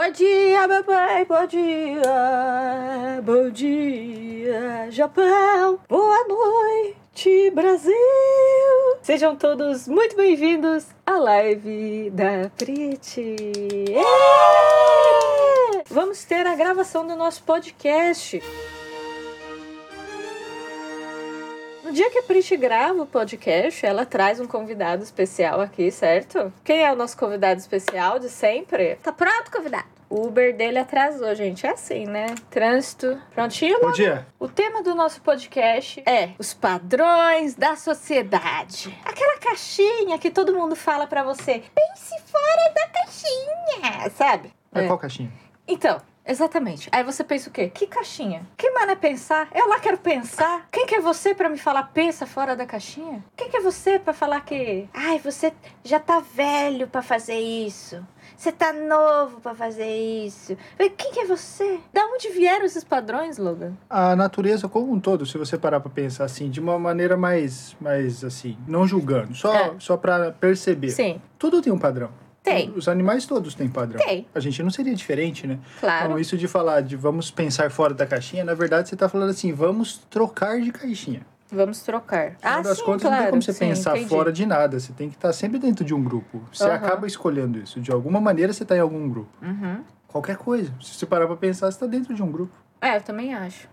Bom dia, meu pai, bom dia, bom dia, Japão, boa noite, Brasil. Sejam todos muito bem-vindos à live da Prit. Vamos ter a gravação do nosso podcast. No dia que a Prit grava o podcast, ela traz um convidado especial aqui, certo? Quem é o nosso convidado especial de sempre? Tá pronto, convidado? O Uber dele atrasou, gente. É assim, né? Trânsito. Prontinho? Bom dia. O tema do nosso podcast é os padrões da sociedade. Aquela caixinha que todo mundo fala pra você. Pense fora da caixinha, sabe? É. Qual caixinha? Então, exatamente. Aí você pensa o quê? Que caixinha? Que mano é pensar? Eu lá quero pensar. Quem que é você pra me falar pensa fora da caixinha? Quem que é você pra falar que, ai, você já tá velho pra fazer isso? Você tá novo pra fazer isso? Quem que é você? Da onde vieram esses padrões, Logan? A natureza como um todo, se você parar pra pensar assim, de uma maneira mais, mais assim, não julgando, só, É. só pra perceber. Sim, Tudo tem um padrão. Tem. Os animais todos têm padrão. Tem. A gente não seria diferente, né? claro. Então, isso de falar de vamos pensar fora da caixinha, na verdade você tá falando assim, vamos trocar de caixinha. Vamos trocar. No Ah, das sim, contas, claro. não tem como você sim, pensar entendi. fora de nada. Você tem que estar sempre dentro de um grupo. Você Aham. acaba escolhendo isso. De alguma maneira você tá em algum grupo. Uhum. Qualquer coisa. Se você parar pra pensar, você tá dentro de um grupo. É, eu também acho.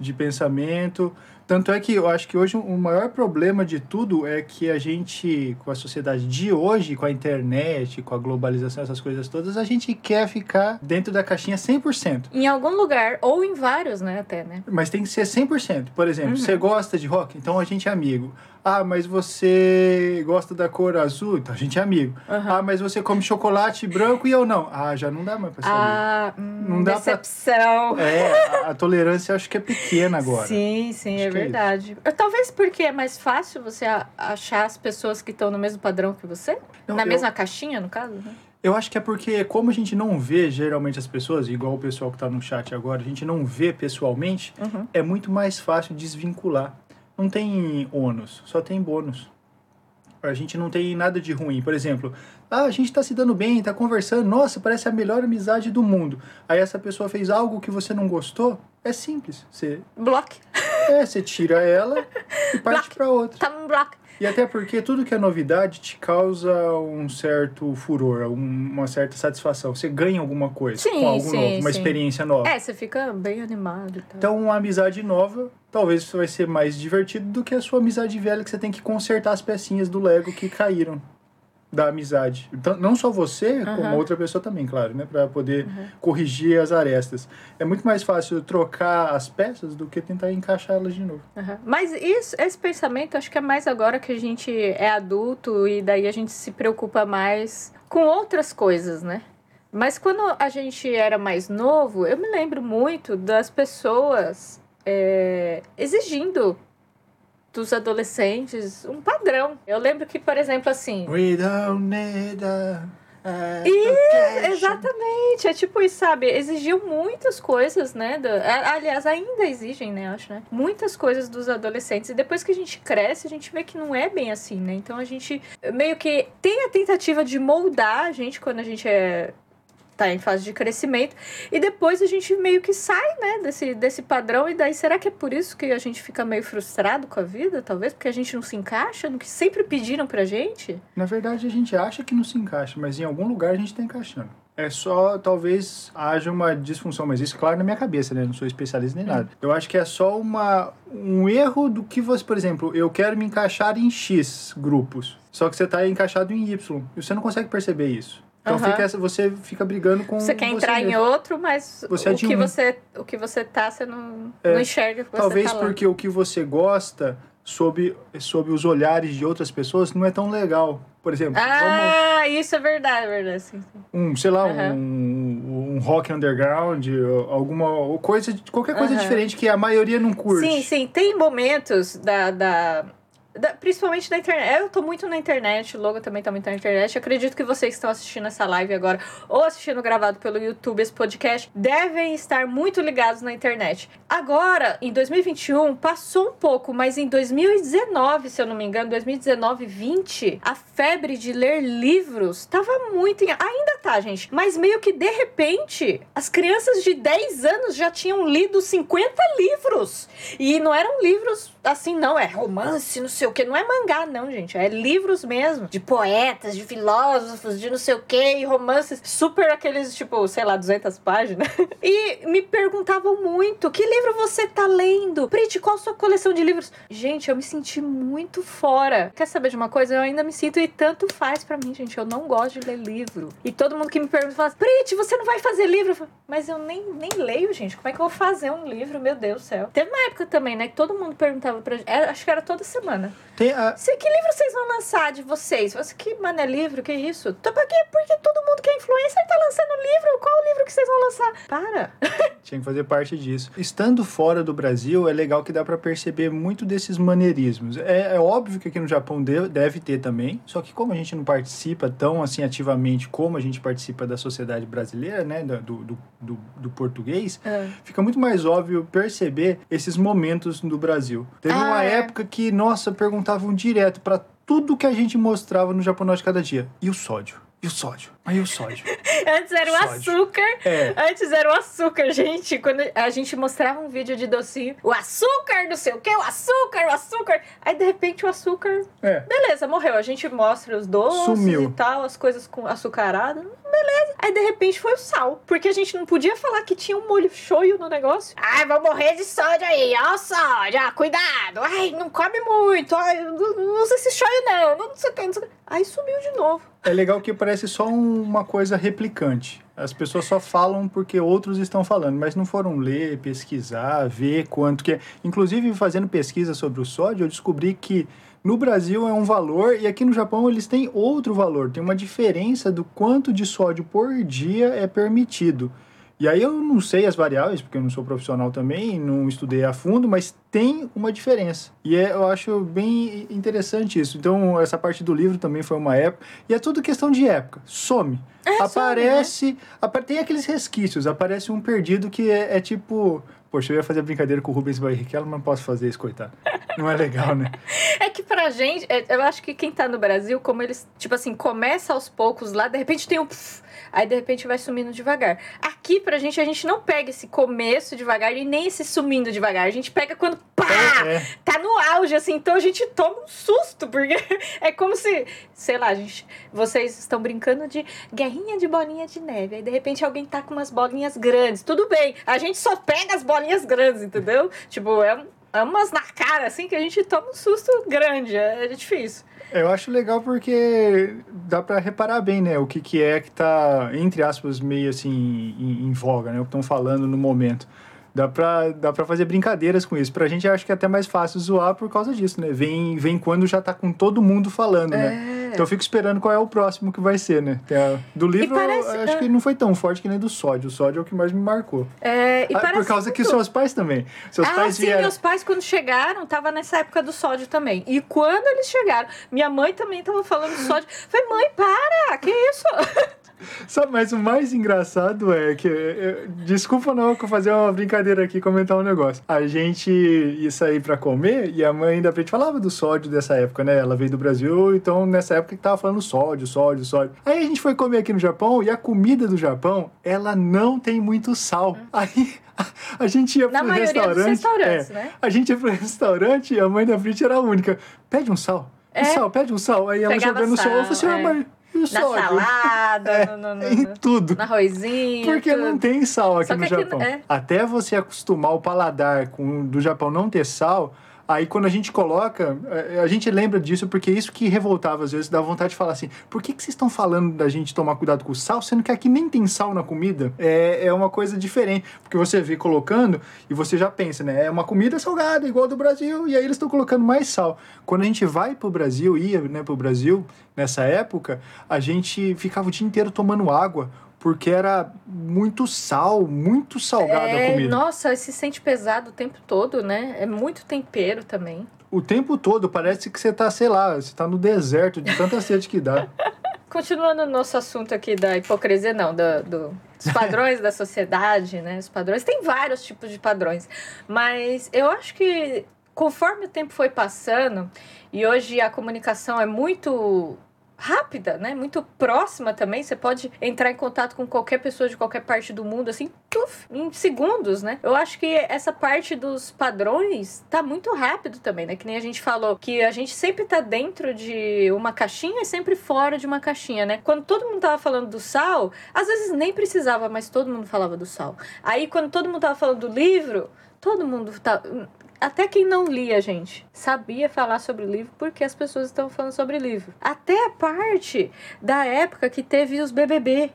de pensamento. Tanto é que eu acho que hoje o maior problema de tudo é que a gente, com a sociedade de hoje, com a internet, com a globalização, essas coisas todas, a gente quer ficar dentro da caixinha 100%. Em algum lugar, ou em vários, né, até, né? Mas tem que ser 100%. Por exemplo, Uhum. você gosta de rock? Então a gente é amigo. Ah, mas você gosta da cor azul? Então a gente é amigo. Aham. Ah, mas você come chocolate branco e eu não. Ah, já não dá mais pra saber. Ah, hum, Não dá pra- decepção. É, a, a tolerância acho que é pequena agora. Sim, sim, Acho é é verdade. Talvez porque é mais fácil você achar as pessoas que estão no mesmo padrão que você? Não, Na eu- mesma caixinha, no caso? né? Eu acho que é porque, como a gente não vê geralmente as pessoas, igual o pessoal que tá no chat agora, a gente não vê pessoalmente, Uhum. é muito mais fácil desvincular. Não tem ônus, só tem bônus. A gente não tem nada de ruim. Por exemplo, ah, a gente tá se dando bem, tá conversando, nossa, parece a melhor amizade do mundo. Aí essa pessoa fez algo que você não gostou, é simples. Você, Block. é, você tira ela e parte pra outra. Tá no block. E até porque tudo que é novidade te causa um certo furor, um- uma certa satisfação. Você ganha alguma coisa Sim, com algo sim, novo, uma sim. experiência nova. É, você fica bem animado e tal. Então, uma amizade nova, talvez vai ser mais divertido do que a sua amizade velha, que você tem que consertar as pecinhas do Lego que caíram da amizade. Então, não só você, como Aham. outra pessoa também, claro, né? Pra poder Uhum. corrigir as arestas. É muito mais fácil trocar as peças do que tentar encaixá-las de novo. Aham. Mas isso, esse pensamento, acho que é mais agora que a gente é adulto e daí a gente se preocupa mais com outras coisas, né? Mas quando a gente era mais novo, eu me lembro muito das pessoas é, exigindo dos adolescentes um padrão. Eu lembro que, por exemplo, assim. We don't need a Isso, exatamente. É tipo isso, sabe? Exigiam muitas coisas, né? do- Aliás, ainda exigem, né? Acho, né? Muitas coisas dos adolescentes. E depois que a gente cresce, a gente vê que não é bem assim, né? Então a gente meio que tem a tentativa de moldar a gente quando a gente é. Tá em fase de crescimento. E depois a gente meio que sai, né, desse, desse padrão. E daí, será que é por isso que a gente fica meio frustrado com a vida? Talvez porque a gente não se encaixa no que sempre pediram pra gente? Na verdade, a gente acha que não se encaixa, mas em algum lugar a gente está encaixando. É só, talvez, haja uma disfunção, mas isso, claro, na minha cabeça, né? Eu não sou especialista nem nada. Eu acho que é só uma, um erro do que você, por exemplo, eu quero me encaixar em X grupos, só que você está encaixado em Y, e você não consegue perceber isso. Então Aham. fica essa- você fica brigando com Você quer entrar em outro, mas Você é o, de que um. você, o que você tá, você não, É, não enxerga que você Talvez tá lá. porque o que você gosta sob, sob os olhares de outras pessoas não é tão legal. Por exemplo, vamos... Ah, isso é verdade, é verdade. Sim, sim. um, sei lá, Aham. um, um rock underground, ou alguma coisa, qualquer coisa Aham. diferente que a maioria não curte. sim, sim. Tem momentos da, da, da- principalmente na internet. Eu tô muito na internet, o Logan também tá muito na internet. Eu acredito que vocês que estão assistindo essa live agora ou assistindo gravado pelo YouTube esse podcast devem estar muito ligados na internet. Agora, em 2021, passou um pouco, mas em 2019, se eu não me engano, 2019, 20, a febre de ler livros tava muito. Em... Ainda tá, gente. Mas meio que de repente, as crianças de 10 anos já tinham lido 50 livros. E não eram livros assim, não. É romance, não sei o que. Não é mangá, não, gente. É livros mesmo. De poetas, de filósofos, de não sei o que. Romances super aqueles, tipo, sei lá, 200 páginas. E me perguntavam muito: que livro você tá lendo? Prit, qual a sua coleção de livros? Gente, eu me senti muito fora. Quer saber de uma coisa? Eu ainda me sinto e tanto faz pra mim, gente. Eu não gosto de ler livro. E todo mundo que me pergunta fala: Prit, você não vai fazer livro? Eu falo, Mas eu nem, nem leio, gente. Como é que eu vou fazer um livro? Meu Deus do céu. Teve uma época também, né, que todo mundo perguntava pra era- Acho que era toda semana. Tem a, Se, que livro vocês vão lançar de vocês? Você, que mané livro? Que isso? Por quê? Porque todo mundo que é influencer tá lançando livro. Qual o livro que vocês vão lançar? Para. Tinha que fazer parte disso. Estando fora do Brasil, é legal que dá pra perceber muito desses maneirismos. É, é óbvio que aqui no Japão de- deve ter também, só que como a gente não participa tão assim ativamente como a gente participa da sociedade brasileira, né, do, do, do, do português, fica muito mais óbvio perceber esses momentos no Brasil. Teve Ah, uma é. época que, nossa, perguntavam direto pra tudo que a gente mostrava no Japonês de cada dia. E o sódio? E o sódio? E o sódio? Antes era o Sódio. açúcar. É. Antes era o açúcar, gente. Quando a gente mostrava um vídeo de docinho, o açúcar, não sei o que, o açúcar, o açúcar. Aí de repente o açúcar, É. beleza, morreu. A gente mostra os doces Sumiu. e tal, as coisas com açucarada, beleza. Aí de repente foi o sal. Porque a gente não podia falar que tinha um molho shoyu no negócio. Ai, vou morrer de sódio aí, ó o sódio, ó, cuidado. Ai, não come muito, ai, não, não usa esse shoyu não, não sei o que. Aí sumiu de novo. É legal que parece só um- uma coisa replicante. As pessoas só falam porque outros estão falando, mas não foram ler, pesquisar, ver quanto que é. Inclusive, fazendo pesquisa sobre o sódio, eu descobri que no Brasil é um valor e aqui no Japão eles têm outro valor. Tem uma diferença do quanto de sódio por dia é permitido. E aí eu não sei as variáveis, porque eu não sou profissional também, não estudei a fundo, mas tem uma diferença. E é, eu acho bem interessante isso. Então, essa parte do livro também foi uma época. E é tudo questão de época. Some. É, aparece. apa- tem aqueles resquícios. Aparece um perdido que é, é tipo. Poxa, eu ia fazer brincadeira com o Rubens Barrichello, mas não posso fazer isso, coitado. Não é legal, né? É que pra gente, é, eu acho que quem tá no Brasil, como eles, tipo assim, começa aos poucos lá, de repente tem um pff, aí de repente vai sumindo devagar. Aqui pra gente, a gente não pega esse começo devagar e nem esse sumindo devagar. A gente pega quando pá! É, é. Tá no auge, assim, então a gente toma um susto, porque é como se, sei lá, gente, vocês estão brincando de guerrinha de bolinha de neve, aí de repente alguém tá com umas bolinhas grandes. Tudo bem, a gente só pega as bolinhas grandes, entendeu? Tipo, é, é umas na cara, assim, que a gente toma um susto grande, é, é difícil. Eu acho legal porque dá pra reparar bem, né? O que, que é que tá, entre aspas, meio assim em, em voga, né? O que estão falando no momento. Dá pra, dá pra fazer brincadeiras com isso. Pra gente, acho que é até mais fácil zoar por causa disso, né? Vem, vem quando já tá com todo mundo falando, né? É. Então eu fico esperando qual é o próximo que vai ser, né? A- do livro, parece- eu acho é. que não foi tão forte que nem do sódio. O sódio é o que mais me marcou. É, e Ah, parece por causa que muito- seus pais também. Seus ah, pais sim, vieram. meus pais quando chegaram, tava nessa época do sódio também. E quando eles chegaram, minha mãe também tava falando do sódio. Falei, mãe, para! Que isso? Sabe, mas o mais engraçado é que. eu- desculpa não que eu fazer uma brincadeira aqui comentar um negócio. A gente ia sair pra comer e a mãe da frente falava do sódio dessa época, né? Ela veio do Brasil, então nessa época que tava falando sódio, sódio, sódio. Aí a gente foi comer aqui no Japão e a comida do Japão, ela não tem muito sal. Aí. A, gente ia Na pro dos restaurante. é, né? A gente ia pro restaurante e a mãe da frente era a única. Pede um sal. Um É. sal, pede um sal. Aí ela Pegava jogando sal. Eu falei assim, sal, ah, é. mãe, e o Na salada, É, no, no, no, em no- tudo. no arrozinho. Porque tudo. não tem sal aqui Só no que aqui- Japão. é. Até você acostumar o paladar com do Japão não ter sal, aí quando a gente coloca, eh, a gente lembra disso porque isso que revoltava às vezes, dá vontade de falar assim: por que, que vocês estão falando da gente tomar cuidado com o sal, sendo que aqui nem tem sal na comida? É, é uma coisa diferente, porque você vê colocando e você já pensa, né? É uma comida salgada, igual do Brasil, e aí eles estão colocando mais sal. Quando a gente vai pro Brasil, ia né, pro Brasil nessa época, a gente ficava o dia inteiro tomando água. Porque era muito sal, muito salgada a É, comida. nossa, se sente pesado o tempo todo, né? É muito tempero também. o tempo todo parece que você tá, sei lá, você tá no deserto de tanta sede que dá. Continuando no nosso assunto aqui da hipocrisia, não, do, do, dos padrões da sociedade, né? Os padrões, tem vários tipos de padrões, mas eu acho que conforme o tempo foi passando e hoje a comunicação é muito rápida, né? Muito próxima também. Você pode entrar em contato com qualquer pessoa de qualquer parte do mundo, assim, tuf, em segundos, né? Eu acho que essa parte dos padrões tá muito rápido também, né? Que nem a gente falou, que a gente sempre tá dentro de uma caixinha e sempre fora de uma caixinha, né? Quando todo mundo tava falando do sal, às vezes nem precisava, mas todo mundo falava do sal. Aí, quando todo mundo tava falando do livro, todo mundo tá até quem não lia, gente, sabia falar sobre livro porque as pessoas estão falando sobre livro. Até a parte da época que teve os BBB.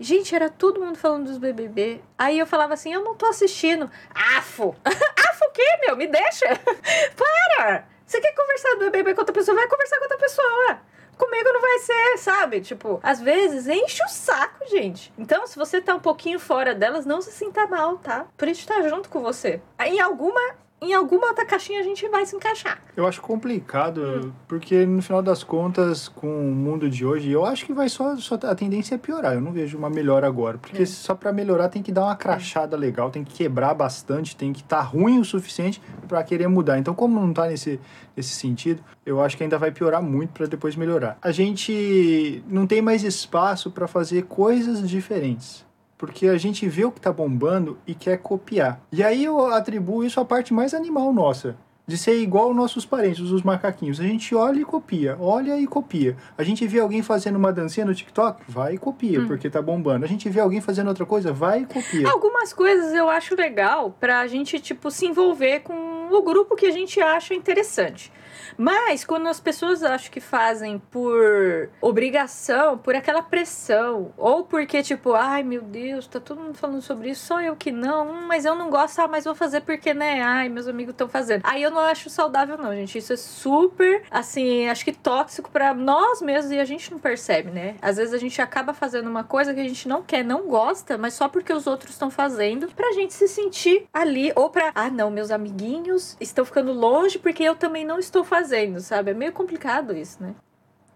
Gente, era todo mundo falando dos BBB. Aí eu falava assim: eu não tô assistindo. Afo! Afo o quê, meu? Me deixa! Para! Você quer conversar do BBB com outra pessoa? Vai conversar com outra pessoa. Comigo não vai ser, sabe? Tipo, às vezes enche o saco, gente. Então, se você tá um pouquinho fora delas, não se sinta mal, tá? Por isso tá junto com você. Em alguma em alguma outra caixinha a gente vai se encaixar. Eu acho complicado, hum. porque no final das contas, com o mundo de hoje, eu acho que vai só, só a tendência é piorar. Eu não vejo uma melhora agora, porque é. só para melhorar tem que dar uma crachada é. legal, tem que quebrar bastante, tem que estar tá ruim o suficiente para querer mudar. Então, como não tá nesse, nesse sentido, eu acho que ainda vai piorar muito para depois melhorar. A gente não tem mais espaço para fazer coisas diferentes porque a gente vê o que está bombando e quer copiar. E aí eu atribuo isso à parte mais animal nossa, de ser igual aos nossos parentes, os macaquinhos. A gente olha e copia, olha e copia. A gente vê alguém fazendo uma dancinha no TikTok, vai e copia, hum. porque tá bombando. A gente vê alguém fazendo outra coisa, vai e copia. Algumas coisas eu acho legal pra gente, tipo, se envolver com o grupo que a gente acha interessante. Mas quando as pessoas acho que fazem por obrigação, por aquela pressão, ou porque tipo, ai meu Deus, tá todo mundo falando sobre isso, só eu que não, hum, mas eu não gosto, ah, mas vou fazer porque, né, ai, meus amigos estão fazendo. Aí eu não acho saudável não, gente. Isso é super, assim, acho que tóxico para nós mesmos e a gente não percebe, né? Às vezes a gente acaba fazendo uma coisa que a gente não quer, não gosta, mas só porque os outros estão fazendo, pra gente se sentir ali, ou pra, ah, não, meus amiguinhos estão ficando longe porque eu também não estou fazendo sabe? É meio complicado isso, né?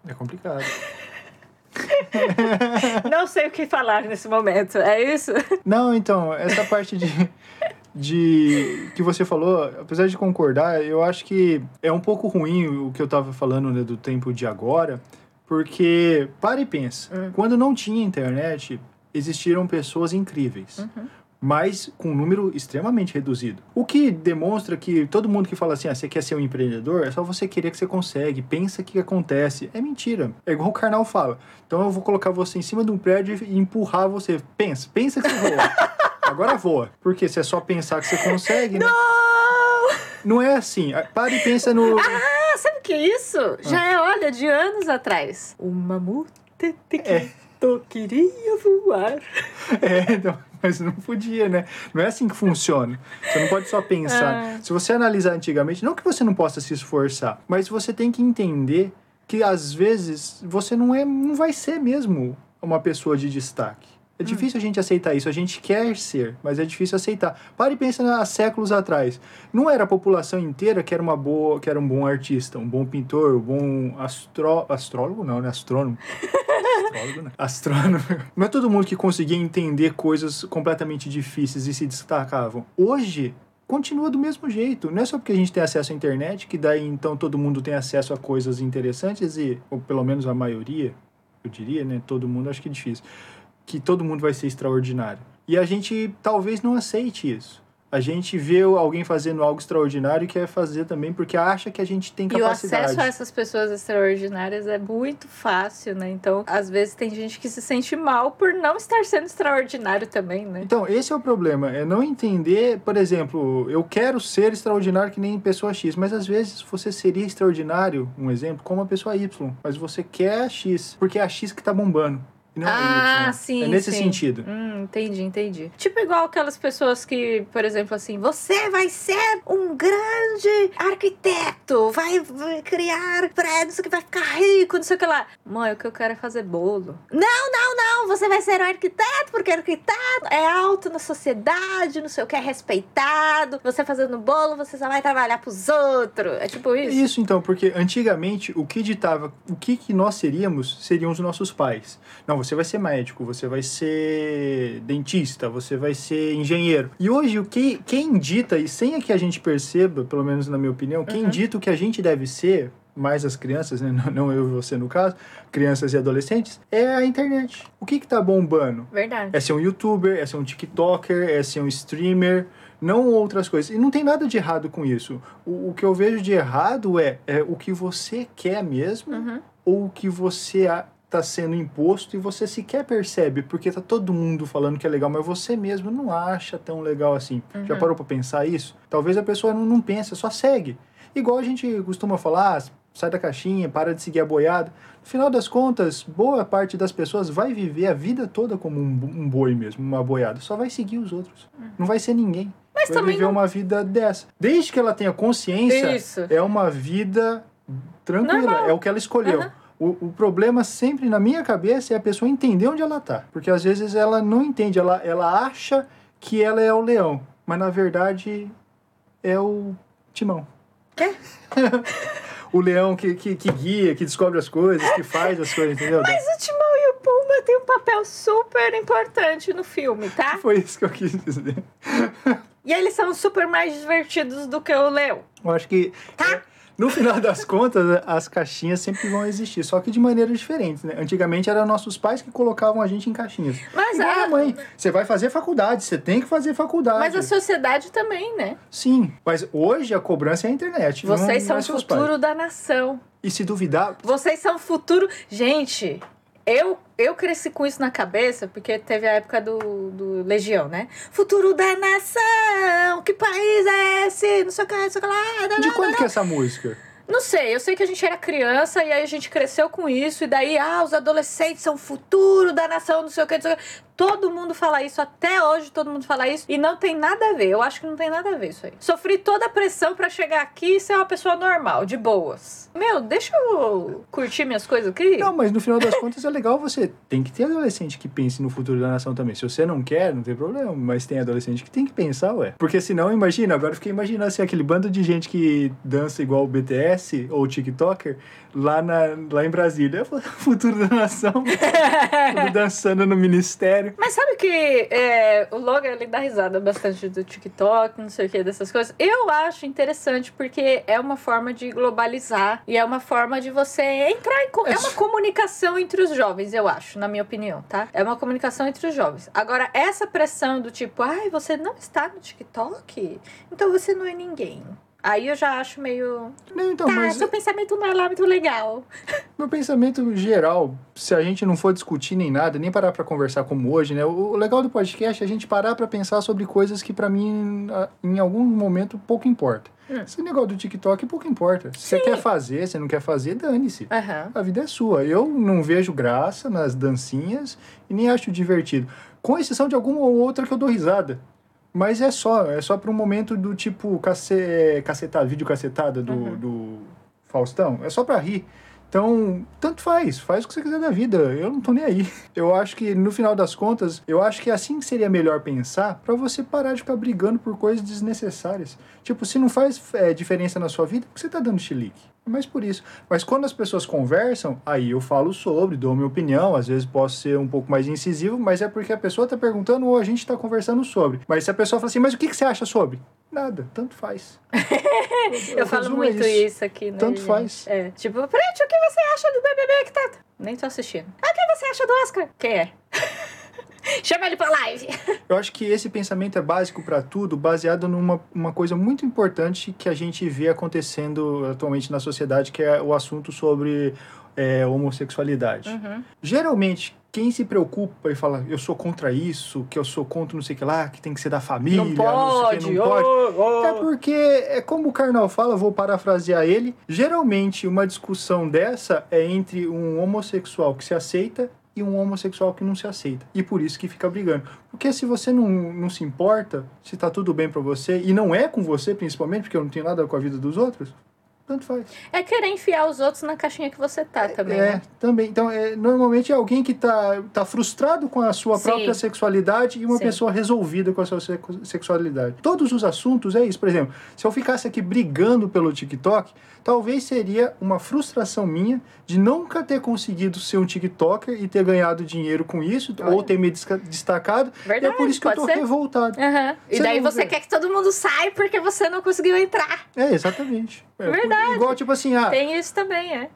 É complicado. Não sei o que falar nesse momento, é isso? Não, então, essa parte de, de que você falou, apesar de concordar, eu acho que é um pouco ruim o que eu tava falando né, do tempo de agora, porque, para e pensa, uhum. quando não tinha internet, existiram pessoas incríveis. Uhum mas com um número extremamente reduzido. O que demonstra que todo mundo que fala assim, ah, você quer ser um empreendedor, é só você querer que você consegue, pensa que acontece. É mentira. É igual o Karnal fala. Então eu vou colocar você em cima de um prédio e empurrar você. Pensa, pensa que você voa. Agora voa. Porque se é só pensar que você consegue, né? Não! Não é assim. Pare e pensa no. Ah, sabe o que é isso? Ah. Já é, olha, de anos atrás. Uma multa que é. queria voar. É, então mas não podia, né? Não é assim que funciona. Você não pode só pensar. É. Se você analisar antigamente, não que você não possa se esforçar, mas você tem que entender que às vezes você não é, não vai ser mesmo uma pessoa de destaque. É difícil a gente aceitar isso. A gente quer ser, mas é difícil aceitar. Pare e pensa há séculos atrás. Não era a população inteira que era uma boa, que era um bom artista, um bom pintor, um bom astro, astrólogo, não, né? Astrônomo. Né? Astrônomo. Não é todo mundo que conseguia entender coisas completamente difíceis e se destacavam. Hoje, continua do mesmo jeito. Não é só porque a gente tem acesso à internet que daí então todo mundo tem acesso a coisas interessantes e, ou pelo menos a maioria, eu diria, né? Todo mundo acho que é difícil. Que todo mundo vai ser extraordinário. E a gente talvez não aceite isso a gente vê alguém fazendo algo extraordinário e quer fazer também porque acha que a gente tem capacidade. E o acesso a essas pessoas extraordinárias é muito fácil, né? Então, às vezes tem gente que se sente mal por não estar sendo extraordinário também, né? Então, esse é o problema, é não entender, por exemplo, eu quero ser extraordinário que nem pessoa X, mas às vezes você seria extraordinário, um exemplo, como a pessoa Y, mas você quer a X, porque é a X que tá bombando. Não ah, é sim. É nesse sim. sentido. Hum, entendi, entendi. Tipo igual aquelas pessoas que, por exemplo, assim, você vai ser um grande arquiteto, vai, vai criar prédios que vai ficar rico, não sei o que lá. Mãe, o que eu quero é fazer bolo. Não, não, não, você vai ser um arquiteto, porque arquiteto é alto na sociedade, não sei o que, é respeitado. Você fazendo bolo, você só vai trabalhar pros outros. É tipo isso. Isso então, porque antigamente o que ditava, o que, que nós seríamos, seriam os nossos pais. Não, você vai ser médico, você vai ser dentista, você vai ser engenheiro. E hoje o que quem dita, e sem que a gente perceba, pelo menos na minha opinião, quem Uhum. dita o que a gente deve ser, mais as crianças, né? não eu e você no caso, crianças e adolescentes, é a internet. O que que tá bombando? Verdade. É ser um youtuber, é ser um tiktoker, é ser um streamer, não outras coisas. E não tem nada de errado com isso. O, o que eu vejo de errado é, é o que você quer mesmo Uhum. ou o que você a- tá sendo imposto e você sequer percebe, porque tá todo mundo falando que é legal, mas você mesmo não acha tão legal assim. Já parou pra pensar isso? Talvez a pessoa não, não pensa, só segue. Igual a gente costuma falar, sai da caixinha, para de seguir a boiada. No final das contas, boa parte das pessoas vai viver a vida toda como um, um boi mesmo, uma boiada. Só vai seguir os outros. Não vai ser ninguém. Mas vai também viver não- uma vida dessa. Desde que ela tenha consciência, Isso. é uma vida tranquila. Normal. É o que ela escolheu. Aham. O, o problema sempre na minha cabeça é a pessoa entender onde ela tá. Porque às vezes ela não entende, ela, ela acha que ela é o leão, mas na verdade é o timão. Quê? o leão que, que, que guia, que descobre as coisas, que faz as coisas, entendeu? Mas o Timão e o Pumba têm um papel super importante no filme, tá? Foi isso que eu quis dizer. E eles são super mais divertidos do que o Leão. Eu acho que Tá. é, no final das contas, as caixinhas sempre vão existir, só que de maneiras diferentes, né? Antigamente eram nossos pais que colocavam a gente em caixinhas. Mas Igual a- a mãe, você vai fazer faculdade, você tem que fazer faculdade. Mas a sociedade também, né? Sim, mas hoje a cobrança é a internet. não- Vocês não são é o futuro pais. da nação. E se duvidar, Vocês são o futuro. Gente, eu, eu cresci com isso na cabeça, porque teve a época do, do Legião, né? Futuro da nação! Que país é esse? Não sei o que, não sei o que lá. de quando que é essa música? Não sei, eu sei que a gente era criança e aí a gente cresceu com isso, e daí, ah, os adolescentes são o futuro da nação, não sei o que, não sei o que. Todo mundo fala isso, até hoje todo mundo fala isso, e não tem nada a ver, eu acho que não tem nada a ver isso aí. Sofri toda a pressão pra chegar aqui e ser uma pessoa normal, de boas. Meu, deixa eu curtir minhas coisas aqui. Não, mas no final das contas é legal você. Tem que ter adolescente que pense no futuro da nação também. Se você não quer, não tem problema. Mas tem adolescente que tem que pensar, ué. Porque senão, imagina, agora eu fiquei imaginando assim, aquele bando de gente que dança igual o BTS ou o TikToker lá, na, lá em Brasília. Futuro da nação. Dançando no ministério. Mas sabe que é, o Logan ele dá risada bastante do TikTok, não sei o que, dessas coisas. Eu acho interessante porque é uma forma de globalizar e é uma forma de você entrar em. É uma comunicação entre os jovens, eu acho, na minha opinião, tá? É uma comunicação entre os jovens. Agora, essa pressão do tipo, ai, você não está no TikTok? Então você não é ninguém. Aí eu já acho meio. Não, então, Tá, mas seu pensamento não é lá muito legal. meu pensamento geral, se a gente não for discutir nem nada, nem parar pra conversar como hoje, né? O legal do podcast é a gente parar pra pensar sobre coisas que pra mim, em algum momento, pouco importa. Hum. Esse negócio do TikTok pouco importa. Se você quer fazer, se não quer fazer, dane-se. Aham. A vida é sua. Eu não vejo graça nas dancinhas e nem acho divertido. Com exceção de alguma ou outra que eu dou risada. Mas é só, é só para um momento do tipo cace... cacetada, vídeo cacetada do, Uhum. do Faustão. É só para rir. Então, tanto faz, faz o que você quiser da vida. Eu não tô nem aí. Eu acho que no final das contas, eu acho que assim que seria melhor pensar para você parar de ficar brigando por coisas desnecessárias. Tipo, se não faz é, diferença na sua vida, por que você tá dando chilique? Mais por isso. Mas quando as pessoas conversam, aí eu falo sobre, dou minha opinião, às vezes posso ser um pouco mais incisivo, mas é porque a pessoa tá perguntando ou a gente tá conversando sobre. Mas se a pessoa fala assim, mas o que, que você acha sobre? Nada, tanto faz. Eu falo resumo é muito isso, aqui, né? Tanto gente? faz. É, tipo, Prete, o que você acha do BBB que tá... Nem tô assistindo. Ah, o que você acha do Oscar? Quem é? Chama ele pra live. Eu acho que esse pensamento é básico para tudo, baseado numa uma coisa muito importante que a gente vê acontecendo atualmente na sociedade, que é o assunto sobre é, homossexualidade. Uhum. Geralmente, quem se preocupa e fala, eu sou contra isso, que eu sou contra não sei o que lá, que tem que ser da família, Não sei pode, o que, não pode. oh, oh. É porque, é como o Karnal fala, vou parafrasear ele, geralmente uma discussão dessa é entre um homossexual que se aceita e um homossexual que não se aceita. E por isso que fica brigando. Porque se você não, não se importa, se tá tudo bem pra você, e não é com você principalmente, porque eu não tenho nada com a vida dos outros, tanto faz. É querer enfiar os outros na caixinha que você tá também. É, né? também. Então, é, normalmente é alguém que tá, tá frustrado com a sua Sim. própria sexualidade e uma Sim. pessoa resolvida com a sua sex- sexualidade. Todos os assuntos é isso. Por exemplo, se eu ficasse aqui brigando pelo TikTok, talvez seria uma frustração minha de nunca ter conseguido ser um TikToker e ter ganhado dinheiro com isso, Olha. ou ter me destacado. Verdade, é por isso que eu tô ser. revoltado. Aham. E daí você vê. quer que todo mundo saia porque você não conseguiu entrar. É, exatamente. É, Verdade. Igual, tipo assim, ah, Tem isso também, é.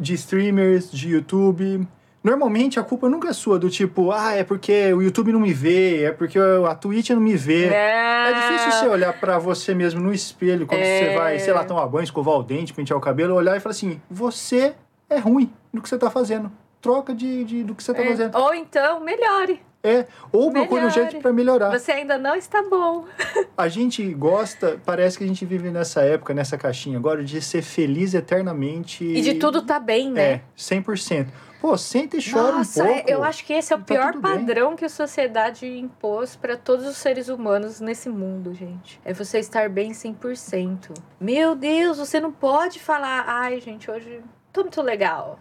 de streamers, de YouTube. Normalmente a culpa nunca é sua, do tipo, ah, é porque o YouTube não me vê, é porque a Twitch não me vê. É difícil você olhar pra você mesmo no espelho quando É. você vai, sei lá, tomar banho, escovar o dente, pentear o cabelo, olhar e falar assim: você é ruim no que você tá fazendo. Troca de, de- do que você tá É. fazendo. Ou então, melhore. É, ou procure um Melhore. jeito pra melhorar. Você ainda não está bom. A gente gosta, parece que a gente vive nessa época, nessa caixinha agora, de ser feliz eternamente. E de tudo tá bem, né? É, 100%. Pô, senta e chora Nossa, um é- pouco. eu acho que esse é o Tá pior tudo bem. padrão que a sociedade impôs para todos os seres humanos nesse mundo, gente. É você estar bem 100%. Meu Deus, você não pode falar, ai, gente, hoje tô muito legal.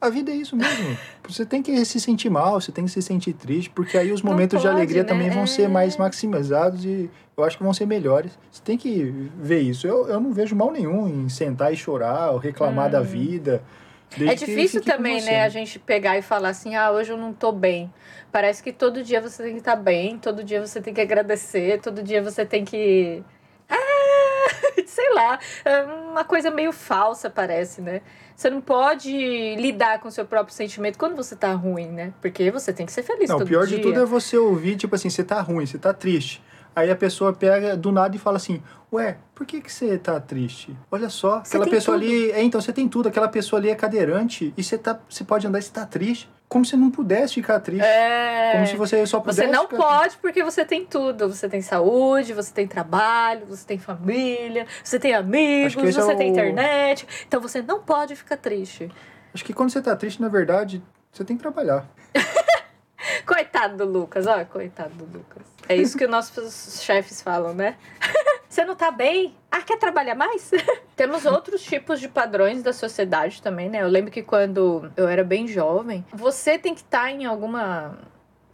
A vida é isso mesmo. Você tem que se sentir mal, você tem que se sentir triste, porque aí os momentos de pode, alegria né? também vão É. ser mais maximizados e eu acho que vão ser melhores. Você tem que ver isso. Eu, eu não vejo mal nenhum em sentar e chorar ou reclamar da vida. é difícil também, né, a gente pegar e falar assim, ah, hoje eu não tô bem. Parece que todo dia você tem que estar bem, todo dia você tem que agradecer, todo dia você tem que. Ah, sei lá, é uma coisa meio falsa, parece, né? Você não pode lidar com o seu próprio sentimento quando você tá ruim, né? Porque você tem que ser feliz Não, o pior dia. de tudo é você ouvir, tipo assim, você tá ruim, você tá triste. Aí a pessoa pega do nada e fala assim: Ué, por que, que você tá triste? Olha só, Você aquela pessoa tudo." ali. É, então você tem tudo, aquela pessoa ali é cadeirante e você, tá, você pode andar e você tá triste. Como se não pudesse ficar triste. É... Como se você só pudesse. Você não pode porque você tem tudo. Você tem saúde, você tem trabalho, você tem família, você tem amigos, é você o- tem internet. Então você não pode ficar triste. Acho que quando você tá triste, na verdade, você tem que trabalhar. Coitado do Lucas, ó, coitado do Lucas. É isso que os nossos chefes falam, né? Você não tá bem? Ah, quer trabalhar mais? Temos outros tipos de padrões da sociedade também, né? Eu lembro que quando eu era bem jovem, você tem que estar em alguma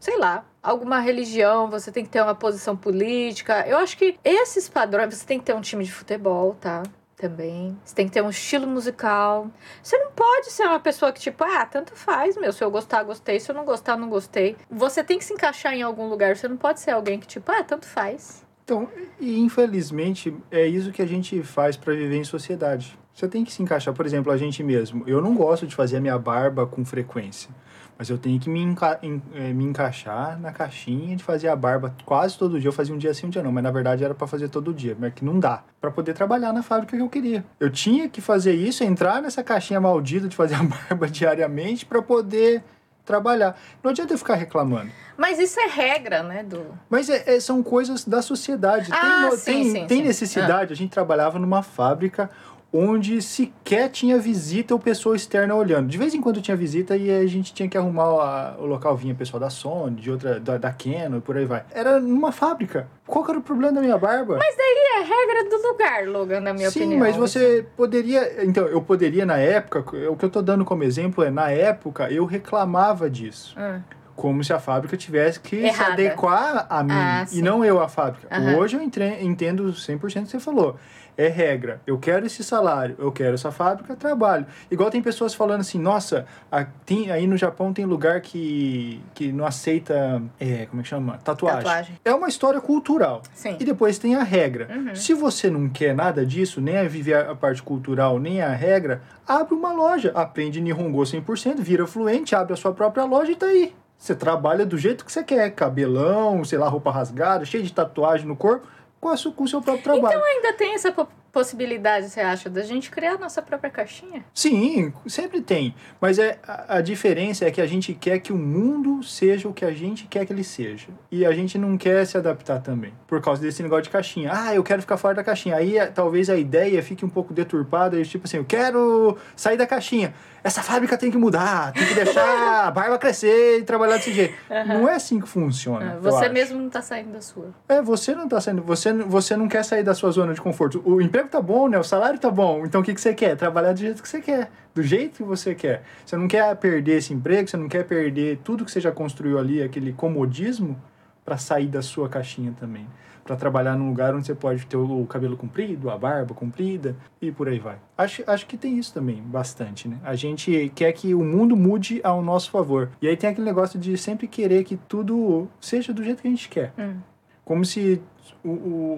sei lá, alguma religião, você tem que ter uma posição política. Eu acho que esses padrões, você tem que ter um time de futebol, tá? Também. Você tem que ter um estilo musical. Você não pode ser uma pessoa que, tipo, ah, tanto faz, meu. Se eu gostar, gostei. Se eu não gostar, não gostei. Você tem que se encaixar em algum lugar. Você não pode ser alguém que, tipo, ah, tanto faz. Então, e infelizmente, é isso que a gente faz para viver em sociedade. Você tem que se encaixar, por exemplo, a gente mesmo. Eu não gosto de fazer a minha barba com frequência, mas eu tenho que me, enca eh, me encaixar na caixinha de fazer a barba quase todo dia. Eu fazia um dia sim, um dia não, mas na verdade era para fazer todo dia, mas que não dá para poder trabalhar na fábrica que eu queria. Eu tinha que fazer isso, entrar nessa caixinha maldita de fazer a barba diariamente para poder trabalhar. Não adianta eu ficar reclamando. Mas isso é regra, né? Do... Mas é- é- são coisas da sociedade. Ah, tem sim, tem, sim, tem sim. necessidade. A gente trabalhava numa fábrica onde sequer tinha visita ou pessoa externa olhando. De vez em quando tinha visita e a gente tinha que arrumar o local. Vinha pessoal da Sony, de outra, da, da Canon e por aí vai. Era numa fábrica. Qual era o problema da minha barba? E é regra do lugar, Logan, na minha Sim, opinião. mas você poderia. Então, eu poderia na época. O que eu tô dando como exemplo é, na época, eu reclamava disso. Ah, como se a fábrica tivesse que se Errada. adequar a mim Ah, e sim. não eu a fábrica. Aham. Hoje eu entre- entendo 100% o que você falou. É regra. Eu quero esse salário, eu quero essa fábrica, trabalho. Igual tem pessoas falando assim, nossa, a- tem- aí no Japão tem lugar que, que não aceita, é, como é que chama? Tatuagem. Tatuagem. É uma história cultural. Sim. E depois tem a regra. Uhum. Se você não quer nada disso, nem a viver a parte cultural, nem a regra, abre uma loja, aprende Nihongo 100%, vira fluente, abre a sua própria loja e tá aí. Você trabalha do jeito que você quer, cabelão, sei lá, roupa rasgada, cheio de tatuagem no corpo, com, a o seu próprio trabalho. Então ainda tem essa possibilidade, você acha, da gente criar a nossa própria caixinha? Sim, sempre tem. Mas é, a, a diferença é que a gente quer que o mundo seja o que a gente quer que ele seja. E a gente não quer se adaptar também. Por causa desse negócio de caixinha. Ah, eu quero ficar fora da caixinha. Aí é, talvez a ideia fique um pouco deturpada. e Tipo assim, eu quero sair da caixinha. Essa fábrica tem que mudar. Tem que deixar a barba crescer e trabalhar desse jeito. Não é assim que funciona. Eu você acho. mesmo não tá saindo da sua. É, você não tá saindo. Você, você não quer sair da sua zona de conforto. O emprego emprego tá bom, né? O salário tá bom. Então o que, que você quer? Trabalhar do jeito que você quer. Do jeito que você quer. Você não quer perder esse emprego, você não quer perder tudo que você já construiu ali, aquele comodismo, para sair da sua caixinha também para trabalhar num lugar onde você pode ter o cabelo comprido, a barba comprida e por aí vai. Acho, acho que tem isso também, bastante, né? A gente quer que o mundo mude ao nosso favor. E aí tem aquele negócio de sempre querer que tudo seja do jeito que a gente quer. Hum. Como se o,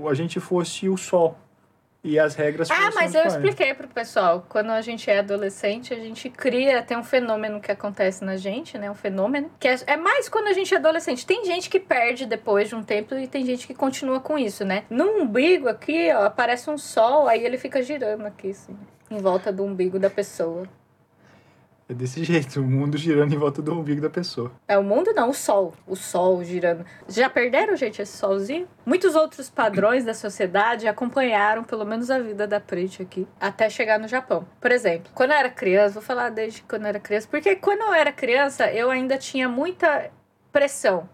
o, a gente fosse o sol e as regras Ah, mas eu expliquei pro pessoal. Quando a gente é adolescente, a gente cria. Tem um fenômeno que acontece na gente, né? Um fenômeno. Que é, é mais quando a gente é adolescente. Tem gente que perde depois de um tempo e tem gente que continua com isso, né? No umbigo aqui, ó, aparece um sol, aí ele fica girando aqui, assim, em volta do umbigo da pessoa. É desse jeito, o mundo girando em volta do umbigo da pessoa. É o mundo não, o sol. O sol girando. Já perderam, gente, esse solzinho? Muitos outros padrões da sociedade acompanharam, pelo menos, a vida da Preet aqui, até chegar no Japão. Por exemplo, quando eu era criança, vou falar desde quando eu era criança, porque quando eu era criança, eu ainda tinha muita pressão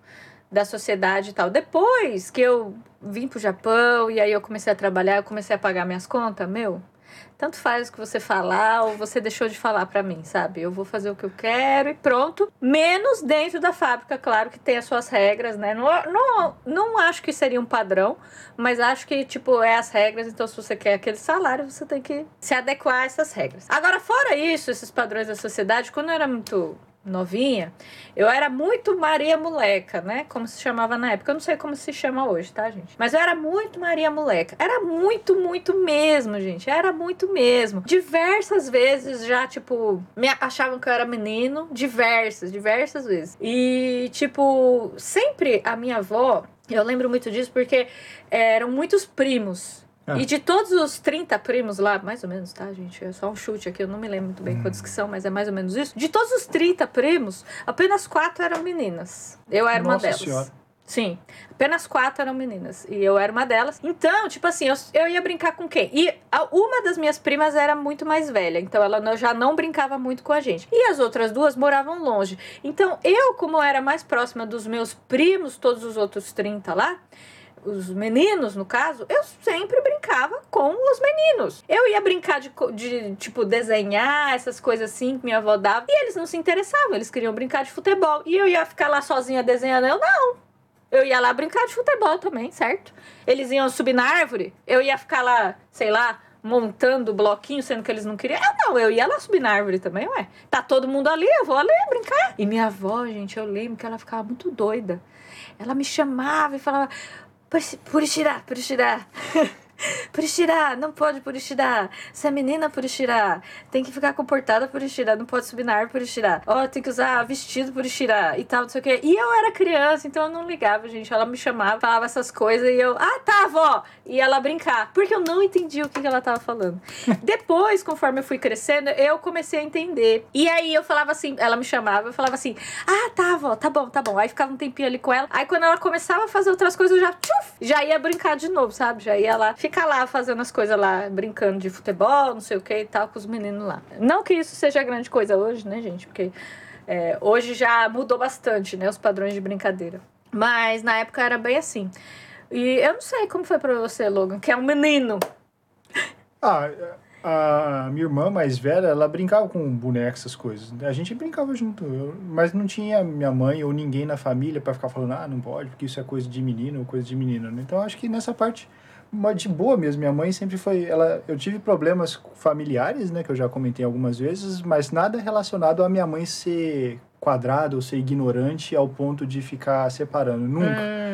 da sociedade e tal. Depois que eu vim pro Japão e aí eu comecei a trabalhar, eu comecei a pagar minhas contas, meu, tanto faz o que você falar ou você deixou de falar para mim, sabe? Eu vou fazer o que eu quero e pronto. Menos dentro da fábrica, claro que tem as suas regras, né? Não, não, não acho que seria um padrão, mas acho que, tipo, é as regras. Então, se você quer aquele salário, você tem que se adequar a essas regras. Agora, fora isso, esses padrões da sociedade, quando eu era muito novinha, eu era muito Maria Moleca, né? Como se chamava na época. Eu não sei como se chama hoje, tá, gente? Mas eu era muito Maria Moleca. Era muito, muito mesmo, gente. Era muito mesmo. Diversas vezes já, tipo, me achavam que eu era menino. Diversas, diversas vezes. E, tipo, sempre a minha avó. Eu lembro muito disso porque eram muitos primos ah. E de todos os 30 primos lá, mais ou menos, tá, gente? É só um chute aqui, eu não me lembro muito bem hum. quantos que são, mas é mais ou menos isso. De todos os 30 primos, apenas quatro eram meninas. Eu era Nossa uma delas. Senhora. Sim, apenas quatro eram meninas e eu era uma delas. Então, tipo assim, eu, eu ia brincar com quem? E a, uma das minhas primas era muito mais velha, então ela já não brincava muito com a gente. E as outras duas moravam longe. Então, eu, como era mais próxima dos meus primos, todos os outros 30 lá, os meninos, no caso, eu sempre brincava com os meninos. Eu ia brincar de, de, tipo, desenhar, essas coisas assim que minha avó dava. E eles não se interessavam, eles queriam brincar de futebol. E eu ia ficar lá sozinha desenhando. Eu não. Eu ia lá brincar de futebol também, certo? Eles iam subir na árvore. Eu ia ficar lá, sei lá, montando bloquinho, sendo que eles não queriam. Eu não, eu ia lá subir na árvore também, ué. Tá todo mundo ali, eu vou ali brincar. E minha avó, gente, eu lembro que ela ficava muito doida. Ela me chamava e falava: Push it, it up, Push it up. Purishira, não pode Purishira. Você é menina Purishira. Tem que ficar comportada Purishira. Não pode subir na árvore Purishira. Ó, oh, tem que usar vestido Purishira e tal, não sei o quê. E eu era criança, então eu não ligava, gente. Ela me chamava, falava essas coisas e eu, ah, tá, vó. E ela brincar. Porque eu não entendia o que ela tava falando. Depois, conforme eu fui crescendo, eu comecei a entender. E aí eu falava assim, ela me chamava, eu falava assim, ah, tá, vó, tá bom, tá bom. Aí ficava um tempinho ali com ela. Aí quando ela começava a fazer outras coisas, eu já, tchuf, já ia brincar de novo, sabe? Já ia lá ficar lá fazendo as coisas lá, brincando de futebol, não sei o que e tal, com os meninos lá. Não que isso seja grande coisa hoje, né, gente? Porque é, hoje já mudou bastante, né, os padrões de brincadeira. Mas na época era bem assim. E eu não sei como foi pra você, Logan, que é um menino. Ah, a minha irmã mais velha, ela brincava com bonecos, essas coisas. A gente brincava junto, eu, mas não tinha minha mãe ou ninguém na família para ficar falando, ah, não pode, porque isso é coisa de menino ou coisa de menina. Né? Então acho que nessa parte uma de boa mesmo. Minha mãe sempre foi. Ela, eu tive problemas familiares, né, que eu já comentei algumas vezes, mas nada relacionado a minha mãe ser quadrada ou ser ignorante ao ponto de ficar separando. Nunca. Hum.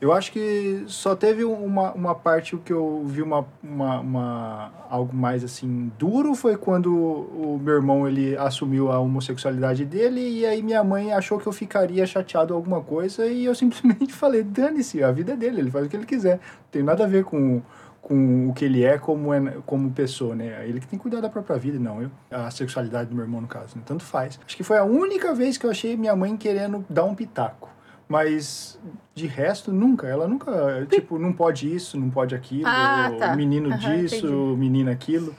Eu acho que só teve uma, uma parte que eu vi uma, uma, uma, algo mais assim duro foi quando o meu irmão ele assumiu a homossexualidade dele e aí minha mãe achou que eu ficaria chateado alguma coisa e eu simplesmente falei, dane-se, a vida é dele, ele faz o que ele quiser. Não tem nada a ver com com o que ele é como, é, como pessoa, né? Ele que tem que cuidar da própria vida, não eu. A sexualidade do meu irmão, no caso, né? Tanto faz. Acho que foi a única vez que eu achei minha mãe querendo dar um pitaco. Mas de resto, nunca. Ela nunca, tipo, não pode isso, não pode aquilo, ah, tá. menino uhum, disso, entendi. menina aquilo.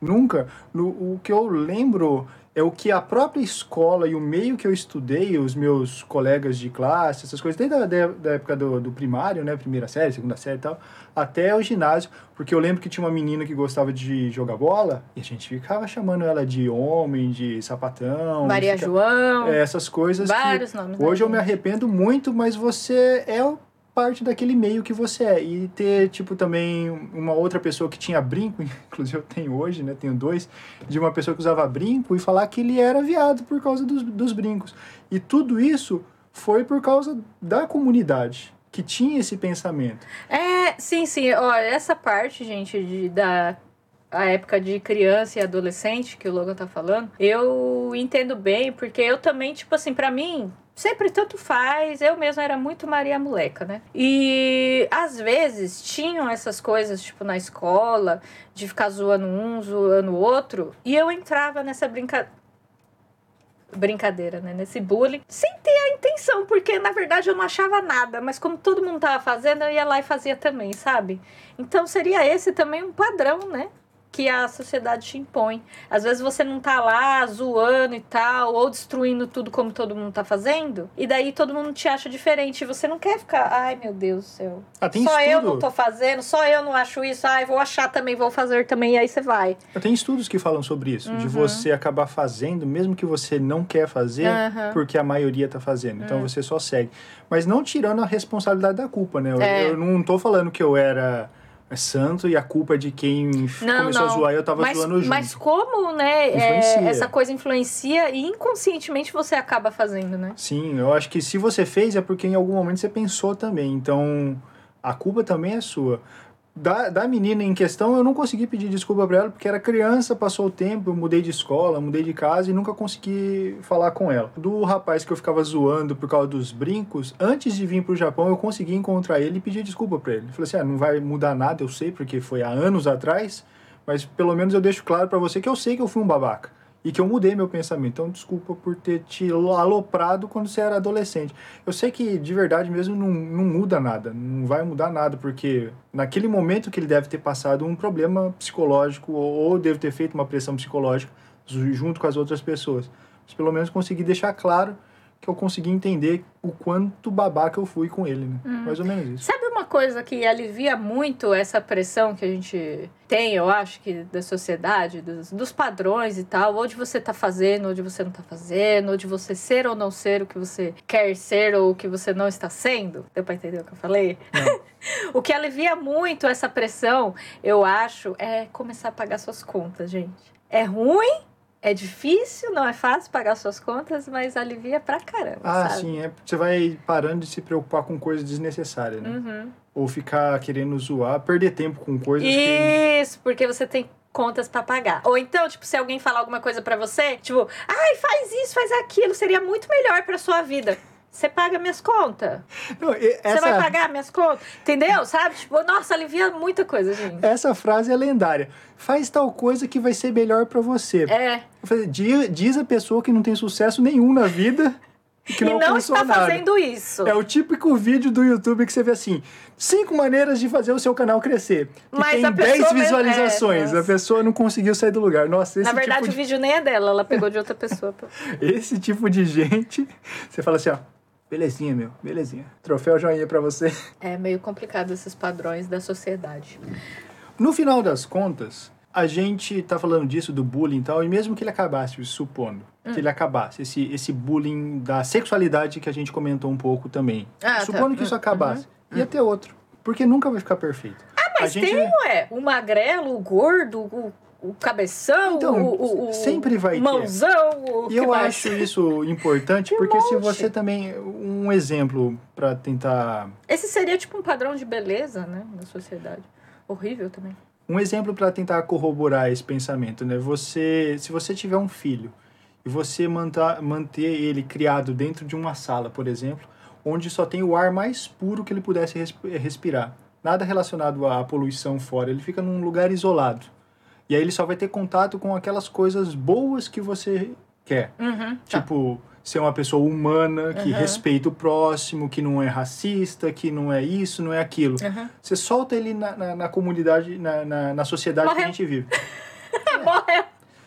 Nunca. No, o que eu lembro é o que a própria escola e o meio que eu estudei, os meus colegas de classe, essas coisas, desde a da, da época do, do primário, né, primeira série, segunda série e tal, até o ginásio, porque eu lembro que tinha uma menina que gostava de jogar bola e a gente ficava chamando ela de homem, de sapatão. Maria fica, João. É, essas coisas. Vários nomes. Hoje né, eu me arrependo muito, mas você é parte daquele meio que você é. E ter, tipo, também uma outra pessoa que tinha brinco, inclusive eu tenho hoje, né? Tenho dois, de uma pessoa que usava brinco e falar que ele era viado por causa dos, dos brincos. E tudo isso foi por causa da comunidade que tinha esse pensamento. É, sim, sim. Olha, essa parte, gente, de, da a época de criança e adolescente que o Logan tá falando, eu entendo bem, porque eu também, tipo assim, pra mim, sempre tanto faz. Eu mesma era muito Maria Moleca, né? E às vezes tinham essas coisas, tipo, na escola, de ficar zoando um, zoando o outro, e eu entrava nessa brincadeira brincadeira, né? Nesse bullying, sem ter a intenção, porque na verdade eu não achava nada, mas como todo mundo tava fazendo, eu ia lá e fazia também, sabe? Então seria esse também um padrão, né? Que a sociedade te impõe. Às vezes você não tá lá zoando e tal, ou destruindo tudo como todo mundo tá fazendo, e daí todo mundo te acha diferente. E você não quer ficar, ai meu Deus do céu. Ah, tem só estudo. eu não tô fazendo, só eu não acho isso, ai, vou achar também, vou fazer também, e aí você vai. Tem estudos que falam sobre isso, de você acabar fazendo, mesmo que você não quer fazer, Aham. porque a maioria tá fazendo. Então você só segue. Mas não tirando a responsabilidade da culpa, né? Eu, É. eu não tô falando que eu era santo e a culpa é de quem Não, começou não. a zoar e eu tava mas, zoando junto. Mas como, né, é, essa coisa influencia e inconscientemente você acaba fazendo, né? Sim, eu acho que se você fez é porque em algum momento você pensou também. Então a culpa também é sua. Da, da menina em questão, eu não consegui pedir desculpa pra ela porque era criança, passou o tempo, eu mudei de escola, mudei de casa e nunca consegui falar com ela. Do rapaz que eu ficava zoando por causa dos brincos, antes de vir pro Japão, eu consegui encontrar ele e pedir desculpa pra ele. Eu falei assim: ah, não vai mudar nada, eu sei, porque foi há anos atrás, mas pelo menos eu deixo claro pra você que eu sei que eu fui um babaca. E que eu mudei meu pensamento. Então, desculpa por ter te aloprado quando você era adolescente. Eu sei que, de verdade mesmo, não, não muda nada. Não vai mudar nada, porque naquele momento que ele deve ter passado um problema psicológico, ou, ou deve ter feito uma pressão psicológica ju- junto com as outras pessoas. Mas pelo menos consegui deixar claro que eu consegui entender o quanto babaca eu fui com ele, né? Mais ou menos isso. Sabe uma coisa que alivia muito essa pressão que a gente tem, eu acho, que da sociedade, dos, dos padrões e tal, ou de você tá fazendo, ou de você não tá fazendo, ou de você ser ou não ser o que você quer ser ou o que você não está sendo? Deu pra entender o que eu falei? o que alivia muito essa pressão, eu acho, é começar a pagar suas contas, gente. É ruim, é difícil, não é fácil pagar suas contas, mas alivia pra caramba, Ah, sabe? sim, é. Você vai parando de se preocupar com coisas desnecessárias, né? Uhum. Ou ficar querendo zoar, perder tempo com coisas que. Isso, porque você tem contas pra pagar. Ou então, tipo, se alguém falar alguma coisa pra você, tipo, ai, faz isso, faz aquilo, seria muito melhor pra sua vida. Você paga minhas contas. Não, Você essa, vai pagar minhas contas. Entendeu? Sabe? Tipo, nossa, alivia muita coisa, gente. essa frase é lendária. Faz tal coisa que vai ser melhor pra você. É. Diz a pessoa que não tem sucesso nenhum na vida que e não não alcançou está nada. fazendo isso. É o típico vídeo do YouTube que você vê assim: cinco maneiras de fazer o seu canal crescer. E Mas tem a pessoa 10 mesmo- visualizações. é, a pessoa não conseguiu sair do lugar. Nossa, esse Na verdade, tipo o vídeo nem é dela, ela pegou de outra pessoa. de, esse tipo de gente, você fala assim, ó. Belezinha, meu, belezinha. Troféu joinha pra você. É meio complicado esses padrões da sociedade. No final das contas, a gente tá falando disso, do bullying e tal, e mesmo que ele acabasse, supondo Hum. que ele acabasse, esse, esse bullying da sexualidade que a gente comentou um pouco também. Ah, tá. supondo que isso Hum, acabasse, ia ter outro. Porque nunca vai ficar perfeito. Ah, Mas tem, ué, o magrelo, o gordo, o, o cabeção, Então, o, o, o sempre vai ter. mãozão, o E eu mais? acho isso importante, porque se monte. você também. Um exemplo pra tentar. Esse seria tipo um padrão de beleza, né, na sociedade. Horrível também. Um exemplo para tentar corroborar esse pensamento, né? Você, se você tiver um filho e você manter, manter ele criado dentro de uma sala, por exemplo, onde só tem o ar mais puro que ele pudesse res- respirar, nada relacionado à poluição fora, ele fica num lugar isolado. E aí ele só vai ter contato com aquelas coisas boas que você quer. Uhum. Tá. Tipo, ser uma pessoa humana, que Uhum. respeita o próximo, que não é racista, que não é isso, não é aquilo. Uhum. Você solta ele na, na, na comunidade, na, na, na sociedade que Morreu. a gente vive. Morreu.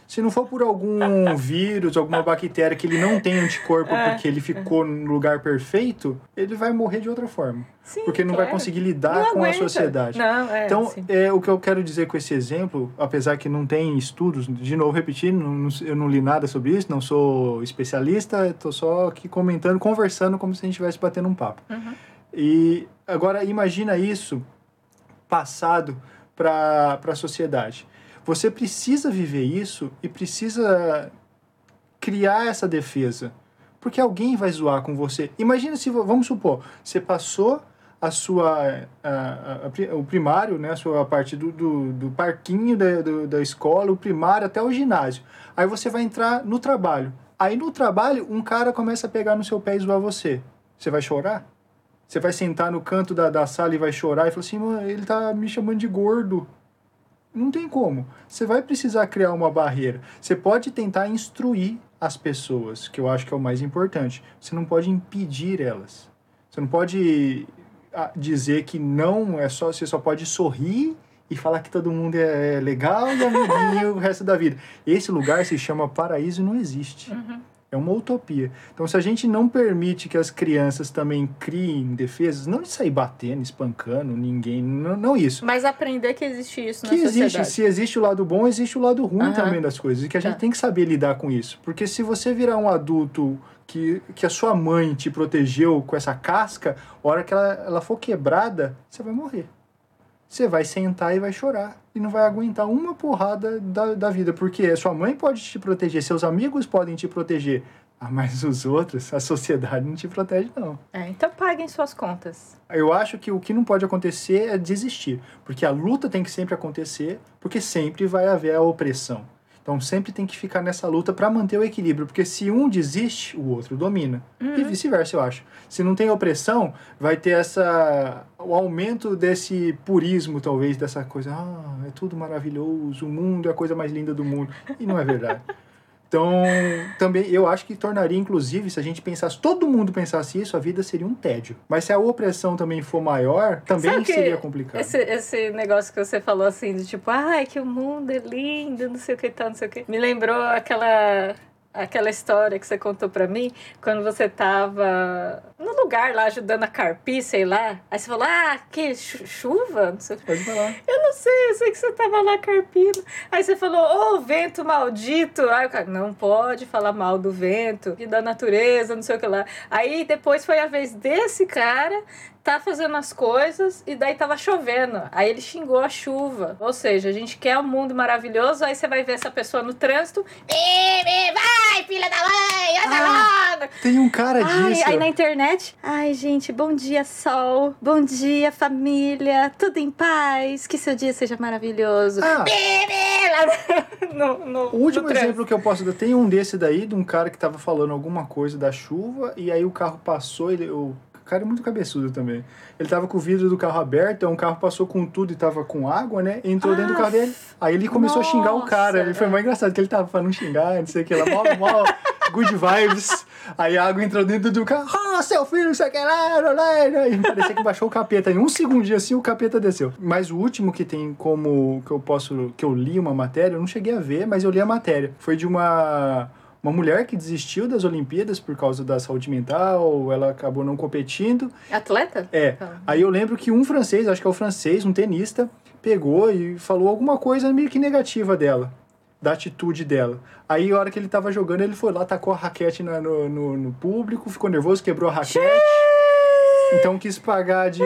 Se não for por algum vírus, alguma bactéria que ele não tem anticorpo É. porque ele ficou no lugar perfeito, ele vai morrer de outra forma. Sim, porque não vai claro. conseguir lidar Não com a aguenta. sociedade. Não, é, Então, sim. é, o que eu quero dizer com esse exemplo, apesar que não tem estudos, de novo repetindo, não- eu não li nada sobre isso, não sou especialista, estou só aqui comentando, conversando como se a gente estivesse batendo um papo. Uhum. E agora imagina isso passado para a sociedade. Você precisa viver isso e precisa criar essa defesa. Porque alguém vai zoar com você. Imagina se, vamos supor, você passou a sua a, a- a o primário, né, a sua parte do, do, do parquinho da, do- da escola, o primário até o ginásio. Aí você vai entrar no trabalho. Aí no trabalho, um cara começa a pegar no seu pé e zoar você. Você vai chorar? Você vai sentar no canto da, da sala e vai chorar e falar assim, "Mano, ele tá me chamando de gordo. Não tem como. Você vai precisar criar uma barreira. Você pode tentar instruir as pessoas, que eu acho que é o mais importante. Você não pode impedir elas. Você não pode ah, dizer que não é só. Você só pode sorrir e falar que todo mundo é legal e amiguinho o resto da vida. Esse lugar se chama paraíso e não existe. É uma utopia. Então, se a gente não permite que as crianças também criem defesas, não de sair batendo, espancando ninguém, não, não isso. Mas aprender que existe isso Que na existe, sociedade. se existe o lado bom, existe o lado ruim Aham. também das coisas. E que a gente Tá. tem que saber lidar com isso. Porque se você virar um adulto que, que a sua mãe te protegeu com essa casca, a hora que ela, ela for quebrada, você vai morrer. Você vai sentar e vai chorar. E não vai aguentar uma porrada da, da vida. Porque sua mãe pode te proteger, seus amigos podem te proteger. Ah, mas os outros, a sociedade não te protege, não. É, então paguem suas contas. Eu acho que o que não pode acontecer é desistir, porque a luta tem que sempre acontecer, porque sempre vai haver a opressão. Então sempre tem que ficar nessa luta para manter o equilíbrio, porque se um desiste, o outro domina. E vice-versa, eu acho. Se não tem opressão, vai ter essa o aumento desse purismo, talvez, dessa coisa, ah, é tudo maravilhoso, o mundo é a coisa mais linda do mundo. E não é verdade. Então, também eu acho que tornaria, inclusive, se a gente pensasse, todo mundo pensasse isso, a vida seria um tédio. Mas se a opressão também for maior, também seria complicado. Esse, esse negócio que você falou assim, de tipo, ai, que o mundo é lindo, não sei o que tal, não sei o que. Me lembrou aquela. Aquela história que você contou pra mim, quando você tava no lugar lá ajudando a carpir, sei lá. Aí você falou, ah, que chu- chuva? Não sei o que. Pode falar. Eu não sei, eu sei que você tava lá carpindo. Aí você falou, ô, vento maldito. Aí o cara, não pode falar mal do vento e da natureza, não sei o que lá. Aí depois foi a vez desse cara tá fazendo as coisas e daí tava chovendo. Aí ele xingou a chuva. Ou seja, a gente quer um mundo maravilhoso, aí você vai ver essa pessoa no trânsito. "Ih, ih, Vai, filha da mãe, anda Ah, logo. Tem um cara Ai, disso. aí na internet, ai gente, bom dia sol, bom dia família, tudo em paz, que seu dia seja maravilhoso. Ah, no, no, o último no exemplo que eu posso dar, tem um desse daí, de um cara que tava falando alguma coisa da chuva, e aí o carro passou, ele, o cara é muito cabeçudo também. Ele tava com o vidro do carro aberto, aí um carro passou com tudo e tava com água, né? Entrou dentro do carro dele. Aí ele começou a xingar o cara. Nossa, Ele foi é. mais engraçado, que ele tava falando xingar, não sei o que lá, mó, mó good vibes. Aí a água entrou dentro do carro. Ah, seu filho, não sei o que lá. E parecia que baixou o capeta. Em um segundinho assim, o capeta desceu. Mas o último que tem como que eu posso. que eu li uma matéria, eu não cheguei a ver, mas eu li a matéria. Foi de uma. Uma mulher que desistiu das Olimpíadas por causa da saúde mental, ela acabou não competindo. Atleta? É. Tá. Aí eu lembro que um francês, acho que é o francês, um tenista, pegou e falou alguma coisa meio que negativa dela, da atitude dela. Aí, a hora que ele tava jogando, ele foi lá, tacou a raquete na- no, no, no público, ficou nervoso, quebrou a raquete. Então quis pagar de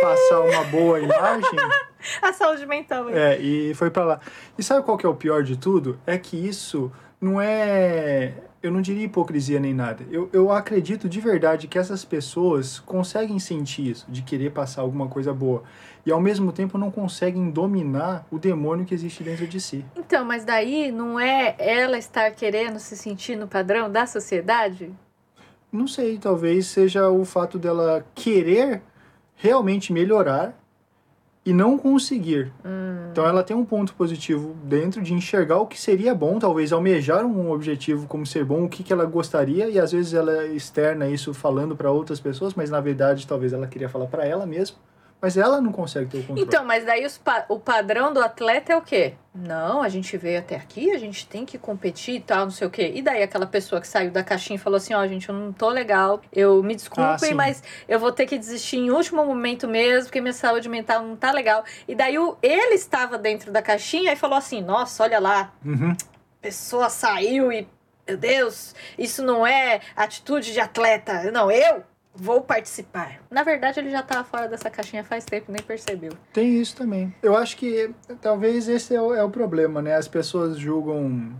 passar uma boa imagem. A saúde mental. hein? É, e foi pra lá. E sabe qual que é o pior de tudo? É que isso não é. Eu não diria hipocrisia nem nada. Eu, eu acredito de verdade que essas pessoas conseguem sentir isso, de querer passar alguma coisa boa. E ao mesmo tempo não conseguem dominar o demônio que existe dentro de si. Então, mas daí não é ela estar querendo se sentir no padrão da sociedade? Não sei, talvez seja o fato dela querer realmente melhorar e não conseguir. Então ela tem um ponto positivo dentro de enxergar o que seria bom, talvez almejar um objetivo como ser bom, o que, que ela gostaria e às vezes ela externa isso falando para outras pessoas, mas na verdade talvez ela queria falar para ela mesma, mas ela não consegue ter o controle. Então, mas daí pa- o padrão do atleta é o quê? Não, a gente veio até aqui, a gente tem que competir e tal, não sei o quê. E daí aquela pessoa que saiu da caixinha e falou assim, ó, gente, eu não tô legal, eu me Ah, desculpem, sim. mas eu vou ter que desistir em último momento mesmo, porque minha saúde mental não tá legal. E daí o, ele estava dentro da caixinha e falou assim, nossa, olha lá, Uhum. pessoa saiu e, meu Deus, isso não é atitude de atleta. Não, eu vou participar. Na verdade, ele já tava fora dessa caixinha faz tempo, nem percebeu. Tem isso também. Eu acho que talvez esse é o, é o problema, né? As pessoas julgam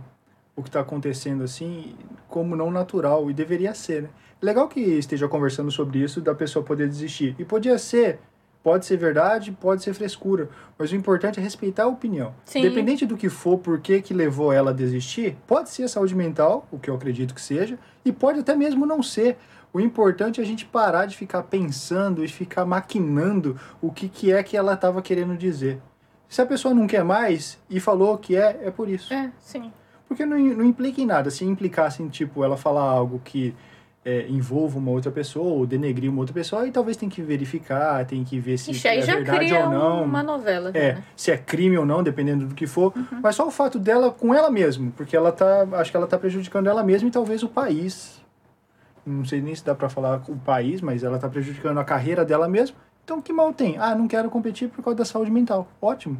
o que está acontecendo assim como não natural e deveria ser, né? Legal que esteja conversando sobre isso da pessoa poder desistir. E podia ser, pode ser verdade, pode ser frescura, mas o importante é respeitar a opinião. Sim. Independente do que for, por que que levou ela a desistir, pode ser saúde mental, o que eu acredito que seja, e pode até mesmo não ser. O importante é a gente parar de ficar pensando e ficar maquinando o que, que é que ela estava querendo dizer. Se a pessoa não quer mais e falou que é, é por isso. É, sim. Porque não, não implica em nada. Se implicasse em, tipo, ela falar algo que é, envolva uma outra pessoa ou denegrir uma outra pessoa, aí talvez tem que verificar, tem que ver se Ixi, é verdade ou não. uma novela. já, É, né? se é crime ou não, dependendo do que for. Uhum. Mas só o fato dela com ela mesma, porque ela tá, acho que ela tá prejudicando ela mesma e talvez o país. Não sei nem se dá pra falar o país, mas ela tá prejudicando a carreira dela mesma. Então que mal tem? Ah, não quero competir por causa da saúde mental. Ótimo.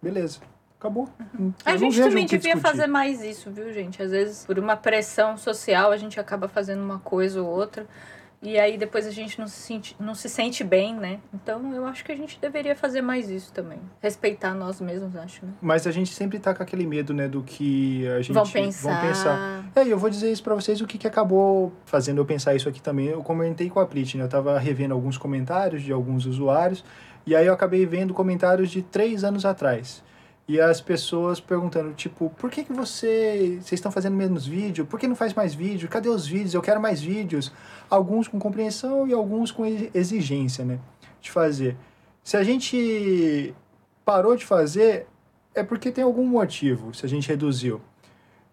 Beleza. Acabou. Eu Uhum. A gente também devia discutir. fazer mais isso, viu, gente? Às vezes, por uma pressão social, a gente acaba fazendo uma coisa ou outra. E aí depois a gente não se, sente, não se sente bem, né? Então eu acho que a gente deveria fazer mais isso também. Respeitar nós mesmos, acho, né? Mas a gente sempre tá com aquele medo, né, do que a gente Vão pensar. vão pensar. É, e eu vou dizer isso pra vocês, o que, que acabou fazendo eu pensar isso aqui também. Eu comentei com a Prit, né? Eu tava revendo alguns comentários de alguns usuários, e aí eu acabei vendo comentários de três anos atrás. E as pessoas perguntando, tipo, por que, que você. Vocês estão fazendo menos vídeo? Por que não faz mais vídeo? Cadê os vídeos? Eu quero mais vídeos. Alguns com compreensão e alguns com exigência, né? De fazer. Se a gente parou de fazer, é porque tem algum motivo, se a gente reduziu.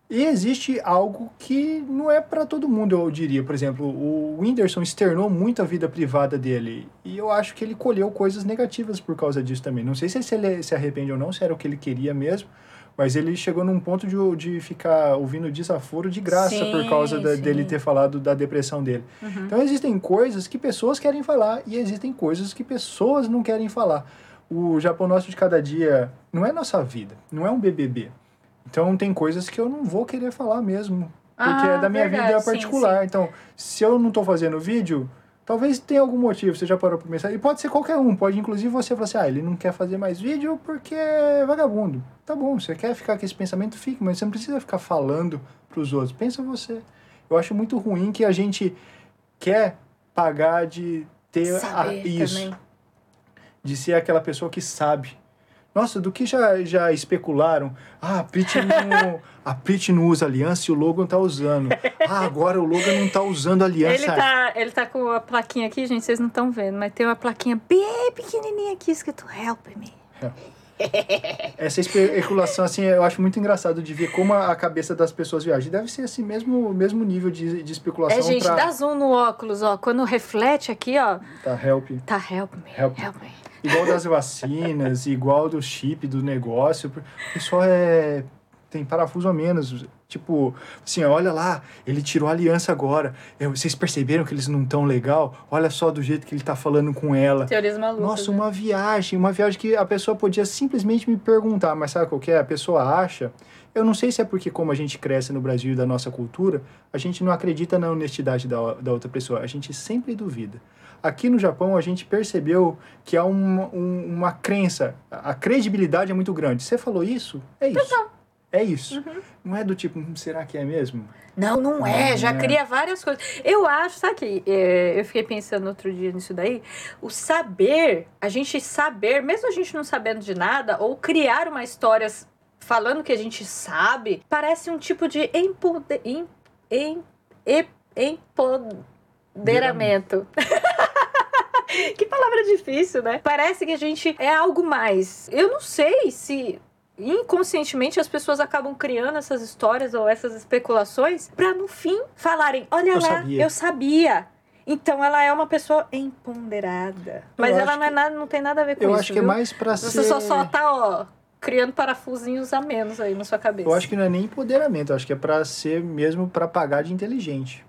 E existe algo que não é para todo mundo, eu diria. Por exemplo, o Whindersson externou muito a vida privada dele. E eu acho que ele colheu coisas negativas por causa disso também. Não sei se ele se arrepende ou não, se era o que ele queria mesmo. Mas ele chegou num ponto de, de ficar ouvindo desaforo de graça Sim, por causa da- dele ter falado da depressão dele. Uhum. Então existem coisas que pessoas querem falar e existem coisas que pessoas não querem falar. O Japão Nosso de Cada Dia não é nossa vida, não é um BBB. Então tem coisas que eu não vou querer falar mesmo, porque Ah, é da minha verdade, vida sim, particular. Então, se eu não tô fazendo vídeo, talvez tenha algum motivo, você já parou pra pensar. E pode ser qualquer um, pode inclusive você falar assim, ah, ele não quer fazer mais vídeo porque é vagabundo. Tá bom, você quer ficar com esse pensamento, fique, mas você não precisa ficar falando pros outros. Pensa você. Eu acho muito ruim que a gente quer pagar de ter a- isso também. de ser aquela pessoa que sabe. Nossa, do que já, já especularam? Ah, a Prit não, a Prit não usa aliança e o Logan tá usando. Ah, agora o Logan não tá usando aliança. Ele tá, ele tá com a plaquinha aqui, gente, vocês não estão vendo, mas tem uma plaquinha bem pequenininha aqui escrito Help Me. Essa especulação, assim, eu acho muito engraçado de ver como a cabeça das pessoas viaja. Deve ser esse mesmo, mesmo nível de, de especulação É, gente, pra... dá zoom no óculos, ó. Quando reflete aqui, ó, Tá, help. tá Help Me, Help Help, me. Igual das vacinas, igual do chip, do negócio. O pessoal é... Tem parafuso a menos. Tipo, assim, olha lá, ele tirou a aliança agora. Eu- Vocês perceberam que eles não tão legal? Olha só do jeito que ele tá falando com ela. Teorias malucas. Nossa, né? uma viagem, uma viagem que a pessoa podia simplesmente me perguntar, mas sabe qual que é? A pessoa acha. Eu não sei se é porque, como a gente cresce no Brasil e da nossa cultura, a gente não acredita na honestidade da, da outra pessoa, a gente sempre duvida. Aqui no Japão, a gente percebeu que há uma, um- uma crença, a credibilidade é muito grande. Você falou isso? É isso. É isso. Uhum. Não é do tipo, "Hum, será que é mesmo? Não, não é. Já É. cria várias coisas. Eu acho, sabe que é, eu fiquei pensando outro dia nisso daí? O saber, a gente saber, mesmo a gente não sabendo de nada, ou criar uma história falando que a gente sabe, parece um tipo de empode, em, em, empoderamento. que palavra difícil, né? Parece que a gente é algo mais. Eu não sei se inconscientemente as pessoas acabam criando essas histórias ou essas especulações pra no fim falarem: olha Eu lá, sabia." eu sabia. Então ela é uma pessoa empoderada. Mas Eu ela não, é nada, não tem nada a ver com Eu isso. acho que é viu? mais pra Você ser... só, só tá, ó, criando parafusinhos a menos aí na sua cabeça. Eu acho que não é nem empoderamento, eu acho que é pra ser mesmo pra pagar de inteligente.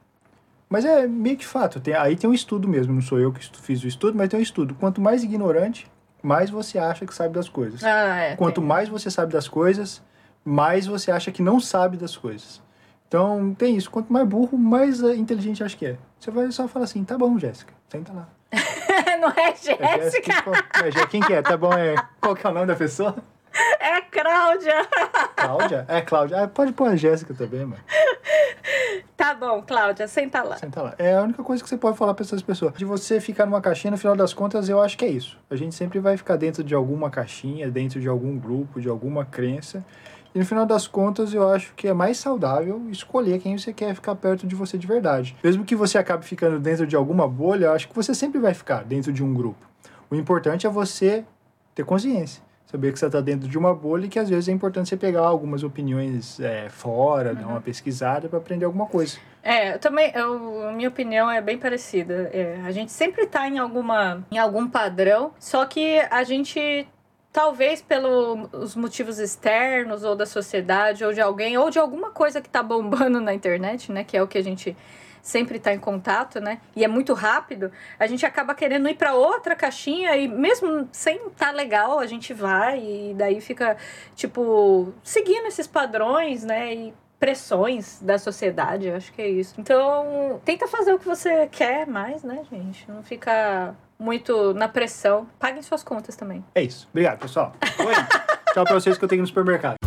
Mas é meio que fato, tem, aí tem um estudo mesmo, não sou eu que fiz o estudo, mas tem um estudo. Quanto mais ignorante, mais você acha que sabe das coisas. Ah, é. Quanto tem. mais você sabe das coisas, mais você acha que não sabe das coisas. Então tem isso, quanto mais burro, mais eh, inteligente acho que é. Você vai só falar assim, tá bom, Jéssica, senta lá. não é É Jéssica, qual- é, quem que é? Tá bom, é. Qual que é o nome da pessoa? É Cláudia. Cláudia? É, Cláudia. Ah, pode pôr a Jéssica também, mano. Tá bom, Cláudia, senta lá. Senta lá. É a única coisa que você pode falar pra essas pessoas. De você ficar numa caixinha, no final das contas, eu acho que é isso. A gente sempre vai ficar dentro de alguma caixinha, dentro de algum grupo, de alguma crença. E no final das contas, eu acho que é mais saudável escolher quem você quer ficar perto de você de verdade. Mesmo que você acabe ficando dentro de alguma bolha, eu acho que você sempre vai ficar dentro de um grupo. O importante é você ter consciência. Saber que você está dentro de uma bolha e que às vezes é importante você pegar algumas opiniões é, fora, dar uma pesquisada para aprender alguma coisa. É, eu também, eu, minha opinião é bem parecida. É, a gente sempre tá em alguma, em algum padrão, só que a gente talvez pelos motivos externos ou da sociedade ou de alguém ou de alguma coisa que tá bombando na internet, né, que é o que a gente sempre tá em contato, né? E é muito rápido, a gente acaba querendo ir para outra caixinha e mesmo sem tá legal, a gente vai e daí fica tipo seguindo esses padrões, né? E pressões da sociedade, acho que é isso. Então, tenta fazer o que você quer mais, né, gente? Não fica muito na pressão. Paguem suas contas também. É isso. Obrigado, pessoal. Oi. Tchau pra vocês que eu tenho no supermercado.